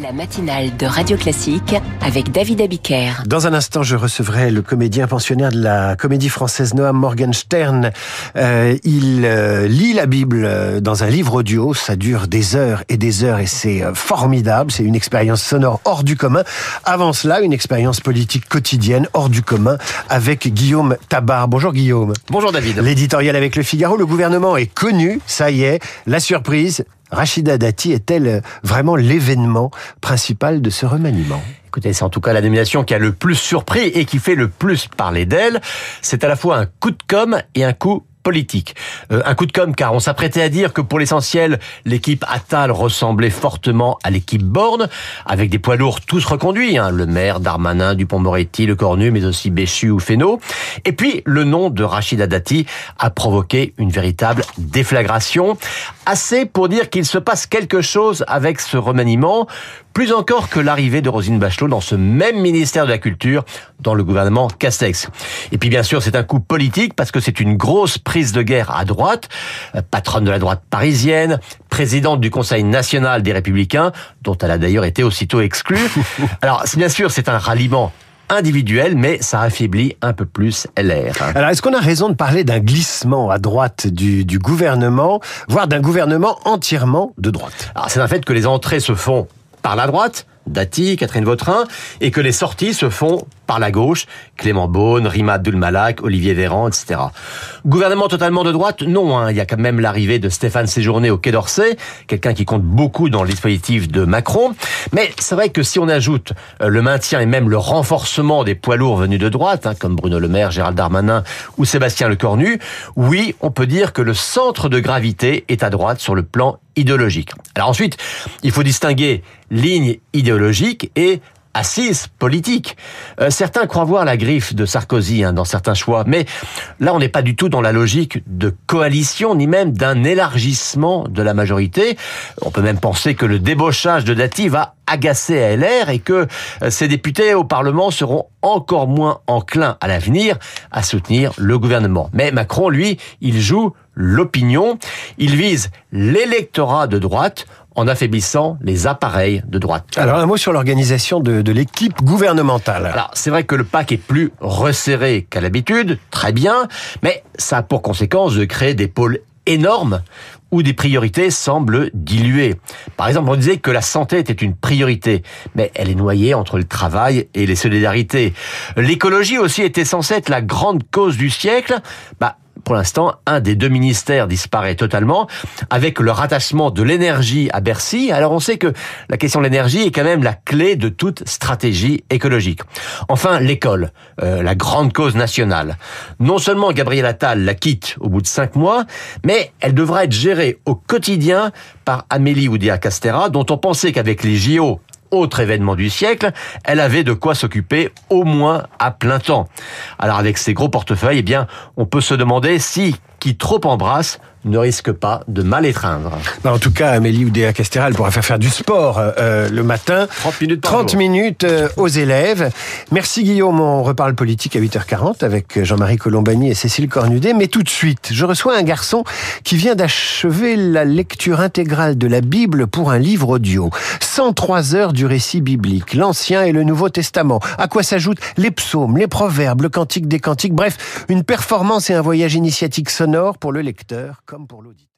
La matinale de Radio Classique avec David Abiker. Dans un instant, je recevrai le comédien pensionnaire de la comédie française Noam Morgenstern. Euh, il euh, lit la Bible euh, dans un livre audio. Ça dure des heures et des heures et c'est euh, formidable. C'est une expérience sonore hors du commun. Avant cela, une expérience politique quotidienne hors du commun avec Guillaume Tabar. Bonjour Guillaume. Bonjour David. L'éditorial avec le Figaro. Le gouvernement est connu. Ça y est. La surprise. Rachida Dati est-elle vraiment l'événement principal de ce remaniement? Écoutez, c'est en tout cas la nomination qui a le plus surpris et qui fait le plus parler d'elle. C'est à la fois un coup de com' et un coup Euh, un coup de com' car on s'apprêtait à dire que pour l'essentiel, l'équipe Attal ressemblait fortement à l'équipe Borne, avec des poids lourds tous reconduits, hein, le maire, Darmanin, Dupont-Moretti, Le Cornu, mais aussi Béchu ou Fesneau. Et puis, le nom de Rachida Dati a provoqué une véritable déflagration, assez pour dire qu'il se passe quelque chose avec ce remaniement, plus encore que l'arrivée de Rosine Bachelot dans ce même ministère de la Culture, dans le gouvernement Castex. Et puis bien sûr, c'est un coup politique parce que c'est une grosse prise de guerre à droite, euh, patronne de la droite parisienne, présidente du Conseil national des Républicains, dont elle a d'ailleurs été aussitôt exclue. Alors, bien sûr, c'est un ralliement individuel, mais ça affaiblit un peu plus LR. Alors, est-ce qu'on a raison de parler d'un glissement à droite du, du gouvernement, voire d'un gouvernement entièrement de droite? Alors, c'est un fait que les entrées se font par la droite, Dati, Catherine Vautrin, et que les sorties se font par la gauche, Clément Beaune, Rima Abdul-Malak, Olivier Véran, etc. Gouvernement totalement de droite Non, hein. il y a quand même l'arrivée de Stéphane Séjourné au Quai d'Orsay, quelqu'un qui compte beaucoup dans le dispositif de Macron. Mais c'est vrai que si on ajoute euh, le maintien et même le renforcement des poids lourds venus de droite, hein, comme Bruno Le Maire, Gérald Darmanin ou Sébastien Lecornu, oui, on peut dire que le centre de gravité est à droite sur le plan idéologique. Alors ensuite, il faut distinguer ligne idéologique et assise politique. Euh, certains croient voir la griffe de Sarkozy hein, dans certains choix, mais là on n'est pas du tout dans la logique de coalition ni même d'un élargissement de la majorité. On peut même penser que le débauchage de Dati va agacer à LR et que euh, ces députés au Parlement seront encore moins enclins à l'avenir à soutenir le gouvernement. Mais Macron, lui, il joue l'opinion, il vise l'électorat de droite en affaiblissant les appareils de droite. Alors un mot sur l'organisation de, de l'équipe gouvernementale. Alors c'est vrai que le pack est plus resserré qu'à l'habitude, très bien, mais ça a pour conséquence de créer des pôles énormes où des priorités semblent diluées. Par exemple, on disait que la santé était une priorité, mais elle est noyée entre le travail et les solidarités. L'écologie aussi était censée être la grande cause du siècle. Bah, pour l'instant, un des deux ministères disparaît totalement, avec le rattachement de l'énergie à Bercy. Alors on sait que la question de l'énergie est quand même la clé de toute stratégie écologique. Enfin, l'école, euh, la grande cause nationale. Non seulement Gabriel Attal la quitte au bout de cinq mois, mais elle devra être gérée au quotidien par Amélie Oudéa-Castera, dont on pensait qu'avec les JO autre événement du siècle, elle avait de quoi s'occuper au moins à plein temps. Alors avec ces gros portefeuilles, eh bien, on peut se demander si qui trop embrasse ne risque pas de mal étreindre. Bah, en tout cas, Amélie Oudéa Castéra, elle pourra faire faire du sport euh, le matin. 30 minutes par 30 jour. minutes euh, aux élèves. Merci Guillaume, on reparle politique à 8h40 avec Jean-Marie Colombani et Cécile Cornudet. Mais tout de suite, je reçois un garçon qui vient d'achever la lecture intégrale de la Bible pour un livre audio. 103 heures du récit biblique, l'Ancien et le Nouveau Testament. À quoi s'ajoutent les psaumes, les proverbes, le cantique des cantiques. Bref, une performance et un voyage initiatique sonore pour le lecteur comme pour l'auditeur.